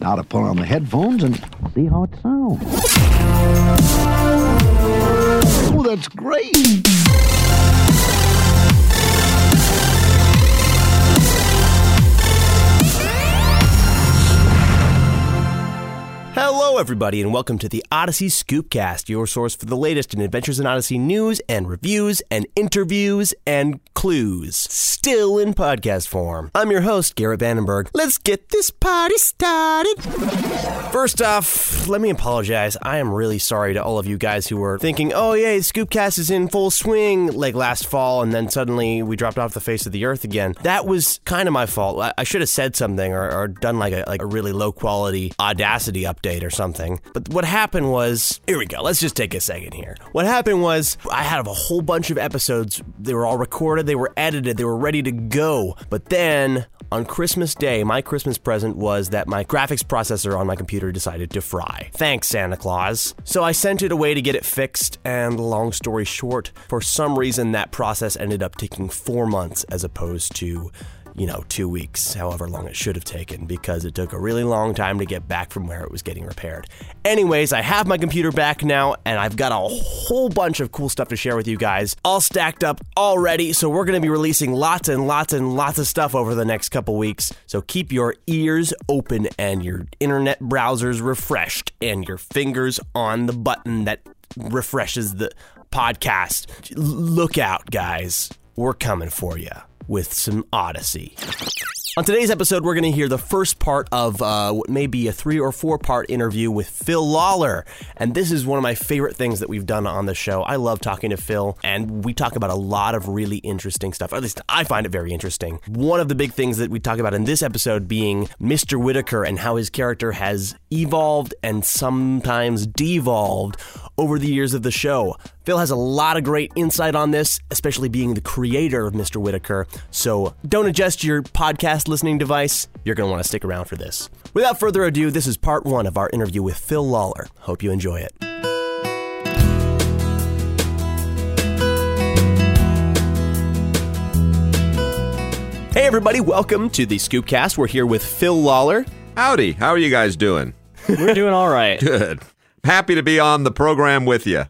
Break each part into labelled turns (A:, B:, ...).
A: Now to put on the headphones and see how it sounds. Oh, that's great!
B: Hello, everybody, and welcome to the Odyssey Scoopcast, your source for the latest in Adventures in Odyssey news and reviews and interviews and clues, still in podcast form. I'm your host, Garrett Vandenberg. Let's get this party started. First off, let me apologize. I am really sorry to all of you guys who were thinking, oh, yeah, Scoopcast is in full swing like last fall, and then suddenly we dropped off the face of the earth again. That was kind of my fault. I, I should have said something or, or done like a, like a really low quality Audacity update or something. But what happened was, here we go. Let's just take a second here. What happened was, I had a whole bunch of episodes. They were all recorded, they were edited, they were ready to go. But then on Christmas Day, my Christmas present was that my graphics processor on my computer decided to fry. Thanks, Santa Claus. So I sent it away to get it fixed, and long story short, for some reason that process ended up taking four months as opposed to you know, two weeks, however long it should have taken, because it took a really long time to get back from where it was getting repaired. Anyways, I have my computer back now, and I've got a whole bunch of cool stuff to share with you guys, all stacked up already. So we're going to be releasing lots and lots and lots of stuff over the next couple weeks. So keep your ears open and your internet browsers refreshed, and your fingers on the button that refreshes the podcast. Look out, guys. We're coming for you with some Odyssey. On today's episode, we're going to hear the first part of uh, what may be a three or four part interview with Phil Lollar. And this is one of my favorite things that we've done on the show. I love talking to Phil, and we talk about a lot of really interesting stuff. At least I find it very interesting. One of the big things that we talk about in this episode being Mr. Whitaker and how his character has evolved and sometimes devolved over the years of the show. Phil has a lot of great insight on this, especially being the creator of Mr. Whitaker. So don't adjust your podcast listening device. You're going to want to stick around for this. Without further ado, this is part one of our interview with Phil Lollar. Hope you enjoy it. Hey, everybody, welcome to the Scoopcast. We're here with Phil Lollar.
C: Howdy. How are you guys doing?
D: We're doing all right.
C: Good. Happy to be on the program with you.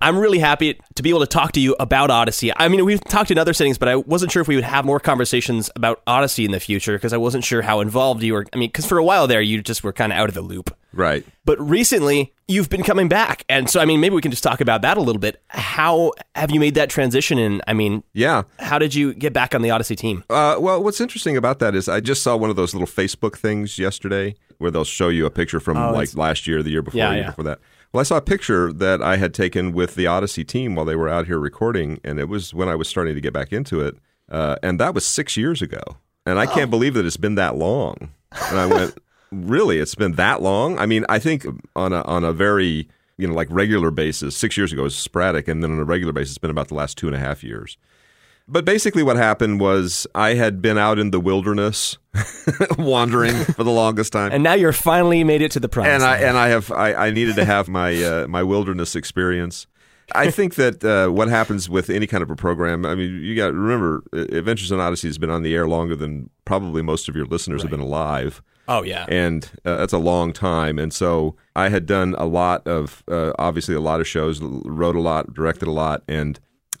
B: I'm really happy to be able to talk to you about Odyssey. I mean, we've talked in other settings, but I wasn't sure if we would have more conversations about Odyssey in the future because I wasn't sure how involved you were. I mean, because for a while there, you just were kind of out of the loop.
C: Right.
B: But recently, you've been coming back. And so, I mean, maybe we can just talk about that a little bit. How have you made that transition? And I mean,
C: Yeah.
B: how did you get back on the Odyssey team?
C: Uh, well, what's interesting about that is I just saw one of those little Facebook things yesterday where they'll show you a picture from
B: Oh,
C: like last year, the year before,
B: Yeah,
C: the year
B: yeah.
C: before that. Well, I saw a picture that I had taken with the Odyssey team while they were out here recording, and it was when I was starting to get back into it. Uh, and that was six years ago. And I
B: Oh.
C: can't believe that it's been that long. And I went, really? It's been that long? I mean, I think on a, on a very, you know, like regular basis, six years ago was sporadic. And then on a regular basis, it's been about the last two and a half years. But basically, what happened was I had been out in the wilderness, wandering for the longest time,
B: And now you're finally made it to the promised
C: and I and I have I, I needed to have my uh, my wilderness experience. I think that uh, what happens with any kind of a program, I mean, you got to remember, uh, Adventures in Odyssey has been on the air longer than probably most of your listeners have been alive
B: oh, yeah.
C: and uh, that's a long time. And so I had done a lot of, uh, obviously, a lot of shows, wrote a lot, directed a lot, and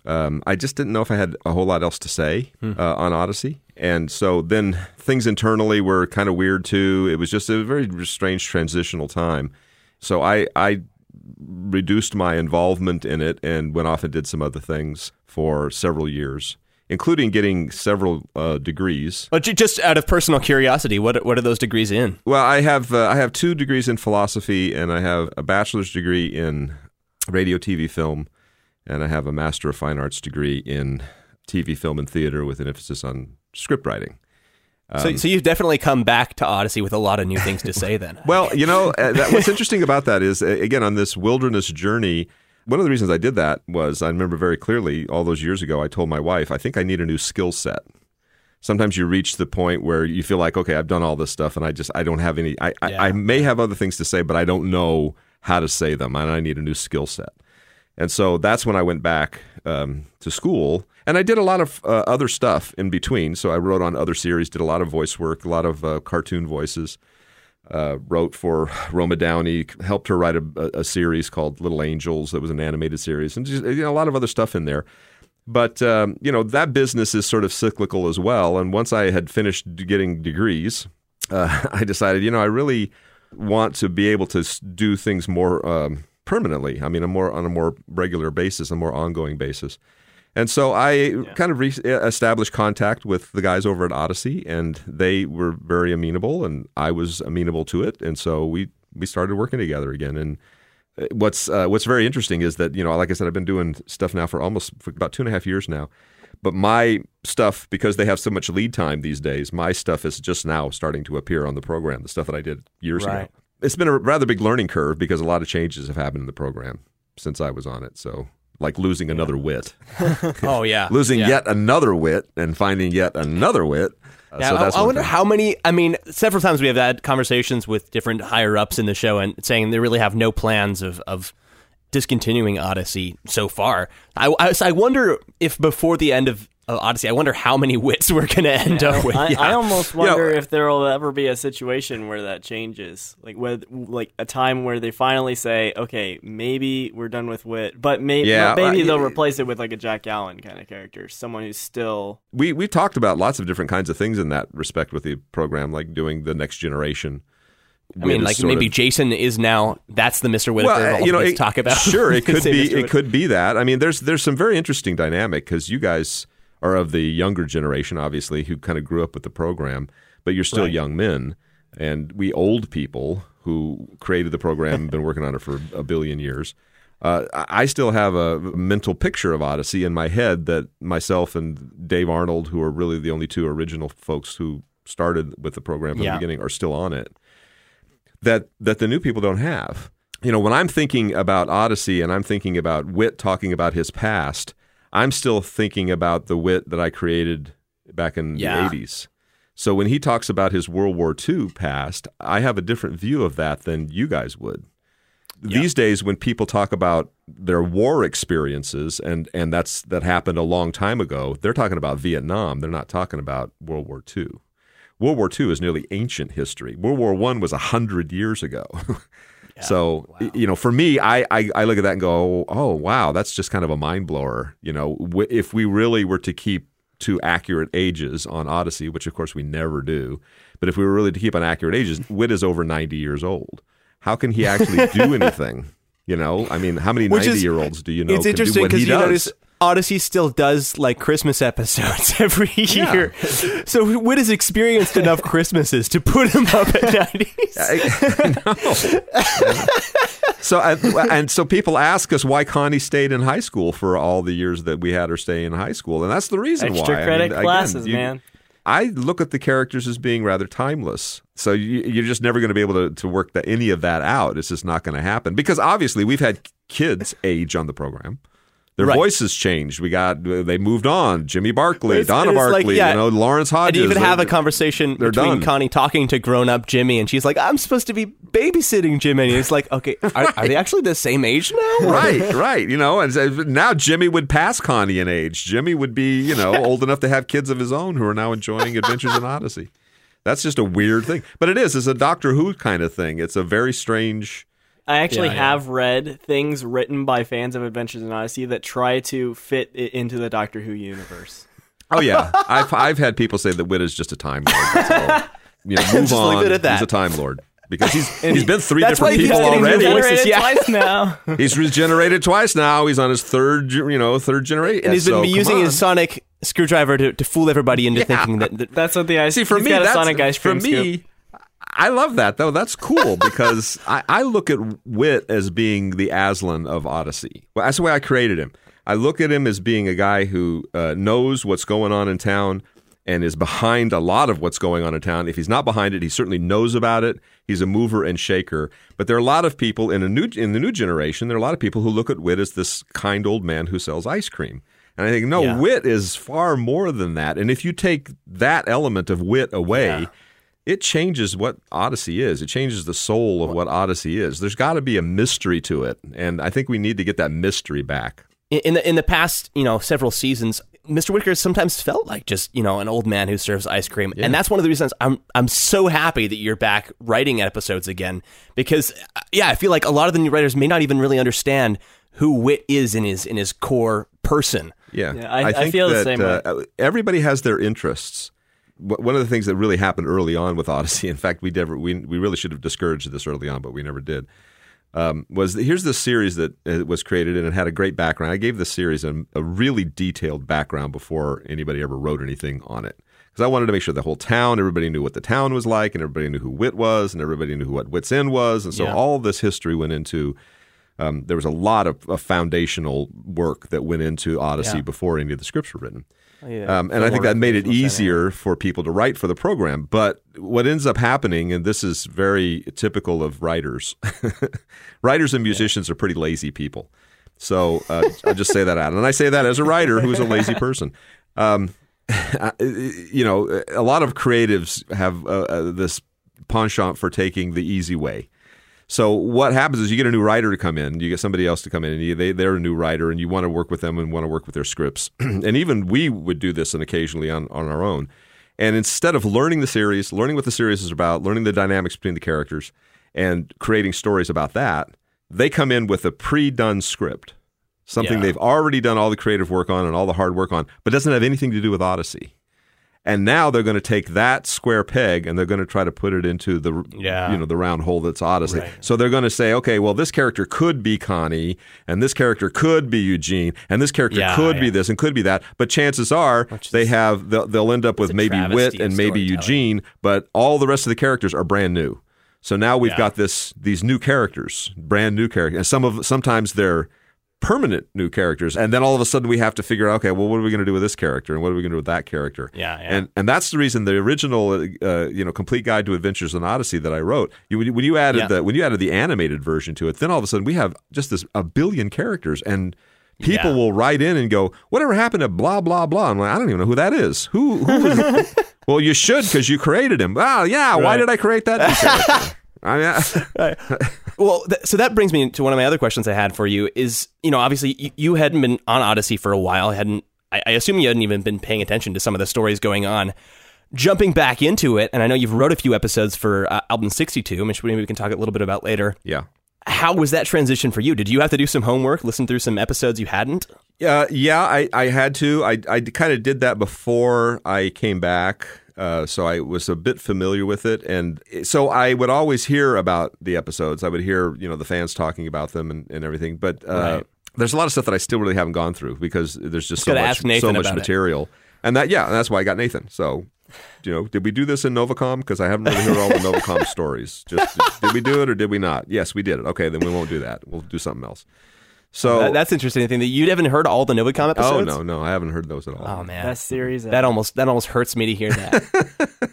C: um, I just didn't know if I had a whole lot else to say uh, on Odyssey. And so then things internally were kind of weird too. It was just a very strange transitional time. So I, I reduced my involvement in it and went off and did some other things for several years, including getting several uh, degrees.
B: But just out of personal curiosity, what what are those degrees in?
C: Well, I have uh, I have two degrees in philosophy, and I have a bachelor's degree in radio, TV, film, and I have a master of fine arts degree in TV, film, and theater with an emphasis on script writing.
B: so, so you've definitely come back to Odyssey with a lot of new things to say. Then,
C: Well, you know, uh, that, what's interesting about that is, uh, again, on this wilderness journey, one of the reasons I did that was I remember very clearly all those years ago, I told my wife, I think I need a new skill set. Sometimes you reach the point where you feel like, okay, I've done all this stuff and I just, I don't have any, I,
B: Yeah.
C: I, I may have other things to say, but I don't know how to say them and I need a new skill set. And so that's when I went back um, to school. And I did a lot of uh, other stuff in between. So I wrote on other series, did a lot of voice work, a lot of uh, cartoon voices. uh, wrote for Roma Downey, helped her write a, a, series called Little Angels that was an animated series, and just, you know, a lot of other stuff in there. But um, you know that business is sort of cyclical as well. And once I had finished getting degrees, uh, I decided, you know, I really want to be able to do things more um, permanently. I mean, a more on a more regular basis, a more ongoing basis. And so I yeah. kind of re- established contact with the guys over at Odyssey, and they were very amenable, and I was amenable to it. And so we we started working together again. And uh, what's uh, what's very interesting is that you know, like I said, I've been doing stuff now for almost for about two and a half years now. But my stuff, because they have so much lead time these days, my stuff is just now starting to appear on the program. The stuff that I did years right. ago. It's been a rather big learning curve because a lot of changes have happened in the program since I was on it. So like losing another Whit.
B: oh yeah,
C: losing
B: yeah.
C: yet another Whit and finding yet another Whit.
B: Uh, yeah, so I, I wonder thing. how many. I mean, several times we have had conversations with different higher ups in the show and saying they really have no plans of of discontinuing Odyssey so far. I, I, I wonder if before the end of uh, Odyssey. I wonder how many Whits we're going to end yeah, up with.
D: I, yeah. I almost wonder if there will ever be a situation where that changes, like with like a time where they finally say, "Okay, maybe we're done with Whit," but maybe yeah, maybe they'll replace it with like a Jack Allen kind of character, someone who's still.
C: We we talked about lots of different kinds of things in that respect with the program, like doing the next generation.
B: I mean, like maybe of, Jason is now that's the Mr. Whitaker well, you know, it, talk about.
C: Sure, it could be. It could be that. I mean, there's there's some very interesting dynamic because you guys are of the younger generation, obviously, who kind of grew up with the program, but you're still right. young men. And we old people who created the program, been working on it for a billion years. Uh, I still have a mental picture of Odyssey in my head that myself and Dave Arnold, who are really the only two original folks who started with the program from yeah. the beginning, are still on it. That that the new people don't have. You know, when I'm thinking about Odyssey and I'm thinking about Whit talking about his past, I'm still thinking about the Whit that I created back in yeah. the 80s. So when he talks about his World War II past, I have a different view of that than you guys would. Yeah. These days, when people talk about their war experiences, and, and that's that happened a long time ago, they're talking about Vietnam. They're not talking about World War II. World War II is nearly ancient history. World War I was a hundred years ago. So wow. you know, for me, I, I, I look at that and go, oh wow, that's just kind of a mind blower. You know, if we really were to keep to accurate ages on Odyssey, which of course we never do, but if we were really to keep on accurate ages, Whit is over ninety years old. How can he actually do anything? You know, I mean, how many ninety-year-olds do you know?
B: It's interesting because you notice Odyssey still does like Christmas episodes every year. Yeah. So Whit has experienced enough Christmases to put him up at 90s.
C: so and so people ask us why Connie stayed in high school for all the years that we had her stay in high school. And that's the reason
D: Extra
C: why.
D: Extra credit I mean, classes, again, you, man.
C: I look at the characters as being rather timeless. So you, are just never going to be able to, to work the, any of that out. It's just not going to happen because obviously we've had kids age on the program. Their right. voices changed. We got they moved on. Jimmy Barkley, it's, Donna Barkley, like, yeah, you know, Lawrence Hodges.
B: And even have a conversation between done. Connie talking to grown up Jimmy, and she's like, "I'm supposed to be babysitting Jimmy," and he's like, "Okay, are, right. are they actually the same age now?"
C: right, right. You know, and now Jimmy would pass Connie in age. Jimmy would be, you know, old enough to have kids of his own who are now enjoying Adventures in Odyssey. That's just a weird thing, but it is. It's a Doctor Who kind of thing. It's a very strange
D: I actually yeah, have yeah. read things written by fans of Adventures in Odyssey that try to fit it into the Doctor Who universe.
C: Oh yeah, I've I've had people say that Whit is just a time lord. you know, move on. He's a time lord because he's he's been three different people already.
D: Voices, yeah. twice now.
C: he's regenerated twice now. He's on his third, you know, third generation,
B: and he's been so, using his sonic screwdriver to, to fool everybody into yeah. thinking that, that,
D: that's what the ice. See, for me, that's, sonic ice cream
C: for me.
D: Scoop.
C: I love that though. That's cool because I, I, look at Whit as being the Aslan of Odyssey. Well, that's the way I created him. I look at him as being a guy who uh, knows what's going on in town and is behind a lot of what's going on in town. If he's not behind it, he certainly knows about it. He's a mover and shaker. But there are a lot of people in a new in the new generation. There are a lot of people who look at Whit as this kind old man who sells ice cream. And I think no, yeah. Whit is far more than that. And if you take that element of Whit away. Yeah it changes what Odyssey is. It changes the soul of what Odyssey is. There's got to be a mystery to it, and I think we need to get that mystery back.
B: In the in the past, you know, several seasons, Mr. Whitaker sometimes felt like just you know an old man who serves ice cream, yeah. and that's one of the reasons I'm I'm so happy that you're back writing episodes again because yeah, I feel like a lot of the new writers may not even really understand who Whit is in his in his core person.
C: Yeah,
D: yeah I, I, think I feel that, the same uh,
C: way. Everybody has their interests. One of the things that really happened early on with Odyssey, in fact, we never we we really should have discouraged this early on, but we never did um, was here's this series that uh, was created and it had a great background. I gave the series a, a really detailed background before anybody ever wrote anything on it because I wanted to make sure the whole town, everybody knew what the town was like, and everybody knew who Whit was, and everybody knew what Whit's End was, and so yeah. all this history went into. Um, there was a lot of, of, foundational work that went into Odyssey yeah. before any of the scripts were written. Yeah. Um, and I think that made it easier for people to write for the program. But what ends up happening, and this is very typical of writers, writers and musicians yeah. are pretty lazy people. So uh, I'll just say that out. And I say that as a writer who's a lazy person. Um, you know, a lot of creatives have uh, uh, this penchant for taking the easy way. So what happens is you get a new writer to come in, you get somebody else to come in, and you, they they're a new writer, and you want to work with them and want to work with their scripts. and even we would do this and occasionally on on our own. And instead of learning the series, learning what the series is about, learning the dynamics between the characters, and creating stories about that, they come in with a pre-done script, something yeah. they've already done all the creative work on and all the hard work on, but doesn't have anything to do with Odyssey. And now they're going to take that square peg and they're going to try to put it into the yeah. you know the round hole that's Odyssey. Right. So they're going to say, okay, well this character could be Connie, and this character could be Eugene, and this character yeah, could yeah. be this and could be that. But chances are Which they have they'll, they'll, end up with maybe Whit and maybe Eugene, but all the rest of the characters are brand new. So now we've got this these new characters, brand new characters, and some of sometimes they're permanent new characters and then all of a sudden we have to figure out okay well what are we going to do with this character and what are we going to do with that character
B: yeah,
C: yeah. and and that's the reason the original uh, you know complete guide to adventures in odyssey that i wrote you, when you added yeah. the when you added the animated version to it then all of a sudden we have just this a billion characters and people yeah. will write in and go whatever happened to blah blah blah i'm like i don't even know who that is who who is well you should because you created him oh yeah right. why did i create that I
B: mean, well, th- so that brings me to one of my other questions I had for you. Is you know, obviously you, you hadn't been on Odyssey for a while. Hadn't I, I, assume you hadn't even been paying attention to some of the stories going on. Jumping back into it, and I know you've wrote a few episodes for uh, album sixty-two, which maybe we can talk a little bit about later.
C: Yeah.
B: How was that transition for you? Did you have to do some homework, listen through some episodes you hadn't?
C: Uh, yeah, I, I had to. I, I kind of did that before I came back. Uh, so I was a bit familiar with it, and so I would always hear about the episodes. I would hear you know the fans talking about them and, and everything, but uh, right. there's a lot of stuff that I still really haven't gone through because there's just so much, so much material, it. and that yeah, that's why I got Nathan. So you know, did we do this in Novacom? Because I haven't really heard all the Novacom stories. Just did we do it or did we not? Yes, we did it. Okay, then we won't do that. We'll do something else. So
B: that, that's interesting. Thing that you haven't heard all the Novacom episodes.
C: Oh no, no, I haven't heard those at all.
B: Oh man,
D: best series.
B: That almost that almost hurts me to hear that.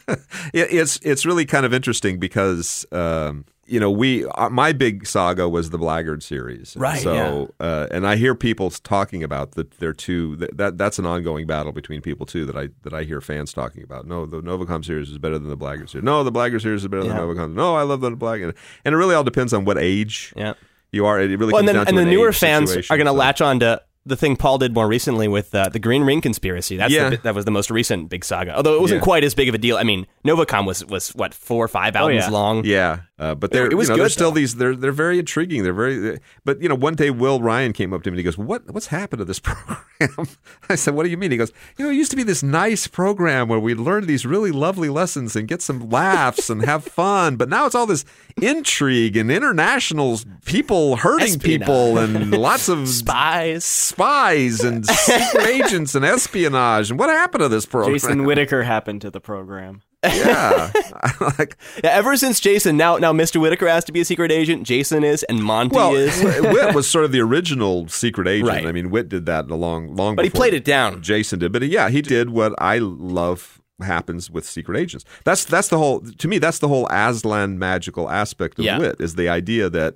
C: it, it's it's really kind of interesting because um, you know we uh, my big saga was the Blackguard series,
B: right?
C: So yeah. uh, and I hear people talking about that. They're two that, that that's an ongoing battle between people too that I that I hear fans talking about. No, the Novacom series is better than the Blackguard series. No, the Blackguard series is better yeah. than the Novacom. No, I love the Blackguard. And it really all depends on what age.
B: Yeah
C: you are. It really
B: well,
C: and
B: then,
C: and
B: the newer
C: fans
B: are going to so. latch on to the thing Paul did more recently with uh, the Green Ring conspiracy. That's
C: yeah.
B: the, that was the most recent big saga. Although it wasn't yeah. quite as big of a deal. I mean, Novacom was was what four or five albums
C: oh,
B: yeah. long.
C: Yeah, uh, but they're, it was you know, good, still these. They're they're very intriguing. They're very. But you know, one day Will Ryan came up to me and he goes, "What what's happened to this program?" I said, "What do you mean?" He goes, "You know, it used to be this nice program where we learn these really lovely lessons and get some laughs and have fun, but now it's all this intrigue and international people hurting Espionage. people and lots of
B: spies,
C: spies and secret agents and espionage. And what happened to this program?"
D: Jason Whitaker happened to the program
C: yeah. like,
B: yeah, ever since Jason, now now Mr. Whitaker has to be a secret agent. Jason is, and Monty
C: well,
B: is.
C: Whit was sort of the original secret agent. Right. I mean, Whit did that a long, long.
B: But he played it down.
C: Jason did, but yeah, he did what I love happens with secret agents. That's that's the whole. To me, that's the whole Aslan magical aspect of yeah. Whit is the idea that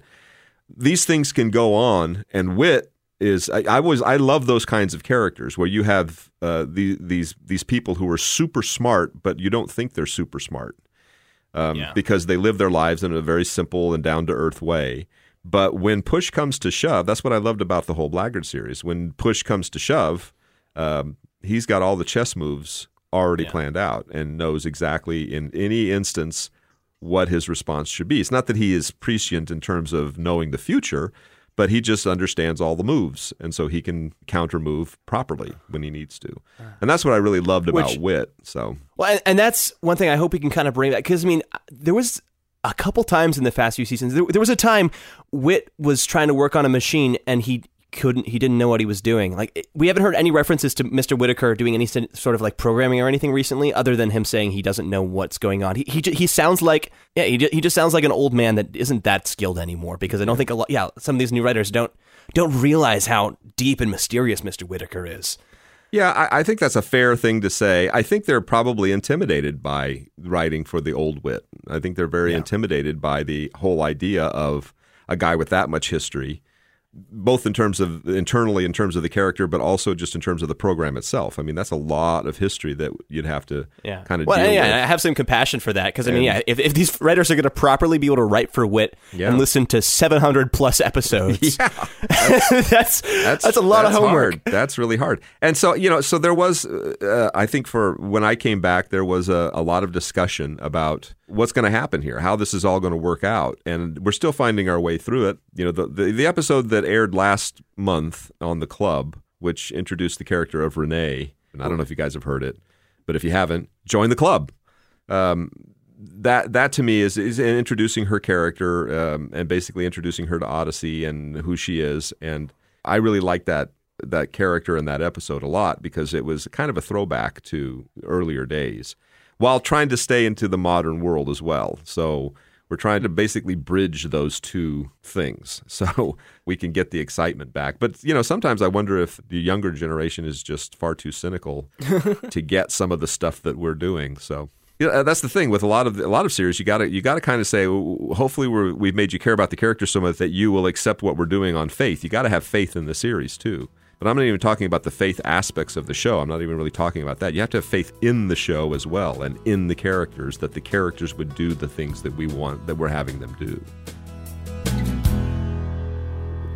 C: these things can go on, and Whit is I, I, was I love those kinds of characters where you have uh, the, these these people who are super smart, but you don't think they're super smart um, yeah. because they live their lives in a very simple and down to earth way. But when push comes to shove, that's what I loved about the whole Blackguard series. When push comes to shove, um, he's got all the chess moves already yeah. planned out and knows exactly in any instance what his response should be. It's not that he is prescient in terms of knowing the future, but he just understands all the moves, and so he can counter move properly when he needs to. And that's what I really loved about Which, Whit. So
B: well, and, and, that's one thing I hope he can kind of bring back because I mean, there was a couple times in the past few seasons. There, there was a time Whit was trying to work on a machine, and he couldn't he didn't know what he was doing like we haven't heard any references to mr whitaker doing any sort of like programming or anything recently other than him saying he doesn't know what's going on he he, he sounds like yeah he, he just sounds like an old man that isn't that skilled anymore because i don't think a lot yeah some of these new writers don't don't realize how deep and mysterious mr whitaker is
C: yeah, I, I, think that's a fair thing to say. I think they're probably intimidated by writing for the old Whit. I think they're very yeah. intimidated by the whole idea of a guy with that much history both in terms of internally in terms of the character but also just in terms of the program itself i mean that's a lot of history that you'd have to yeah. kind of well,
B: yeah,
C: with.
B: i have some compassion for that because i mean yeah if, if these writers are going to properly be able to write for Whit yeah. and listen to 700 plus episodes yeah that's, that's, that's a lot
C: that's
B: of homework
C: hard. that's really hard and so you know so there was uh, i think for when i came back there was a, a lot of discussion about what's going to happen here, how this is all going to work out, and we're still finding our way through it. You know, the, the, the episode that aired last month on the club, which introduced the character of Renee, and I don't know if you guys have heard it, but if you haven't, join the club. Um, that that to me is is introducing her character um, and basically introducing her to Odyssey and who she is, and I really like that that character in that episode a lot because it was kind of a throwback to earlier days while trying to stay into the modern world as well. So we're trying to basically bridge those two things so we can get the excitement back. But you know, sometimes I wonder if the younger generation is just far too cynical to get some of the stuff that we're doing. So yeah, uh, that's the thing with a lot of a lot of series. You got to you got to kind of say, hopefully, we have made you care about the character so much that you will accept what we're doing on faith. You got to have faith in the series too. But I'm not even talking about the faith aspects of the show. I'm not even really talking about that. You have to have faith in the show as well and in the characters that the characters would do the things that we want that we're having them do.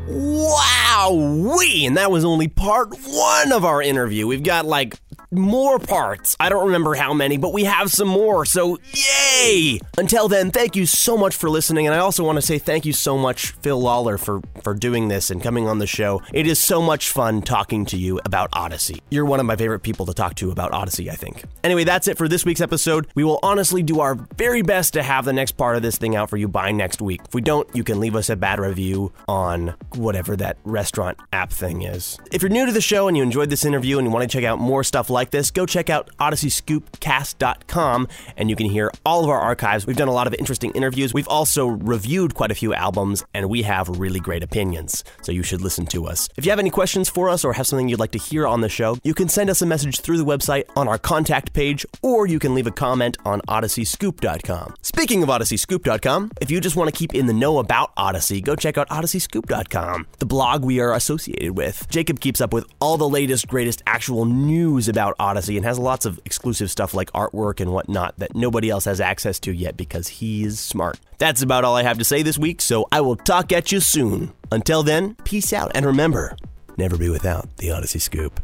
B: Wow, we and that was only part one of our interview. We've got like more parts. I don't remember how many, but we have some more, so yay! Until then, thank you so much for listening, and I also want to say thank you so much, Phil Lollar, for, for doing this and coming on the show. It is so much fun talking to you about Odyssey. You're one of my favorite people to talk to about Odyssey, I think. Anyway, that's it for this week's episode. We will honestly do our very best to have the next part of this thing out for you by next week. If we don't, you can leave us a bad review on whatever that restaurant app thing is. If you're new to the show and you enjoyed this interview and you want to check out more stuff like this, go check out odysseyscoopcast.com and you can hear all of our archives. We've done a lot of interesting interviews. We've also reviewed quite a few albums and we have really great opinions, so you should listen to us. If you have any questions for us or have something you'd like to hear on the show, you can send us a message through the website on our contact page or you can leave a comment on odysseyscoop.com. Speaking of odysseyscoop.com, if you just want to keep in the know about Odyssey, go check out odysseyscoop.com, the blog we are associated with. Jacob keeps up with all the latest, greatest actual news about Odyssey and has lots of exclusive stuff like artwork and whatnot that nobody else has access to yet because he's smart. That's about all I have to say this week, so I will talk at you soon. Until then, peace out, and remember never be without the Odyssey Scoop.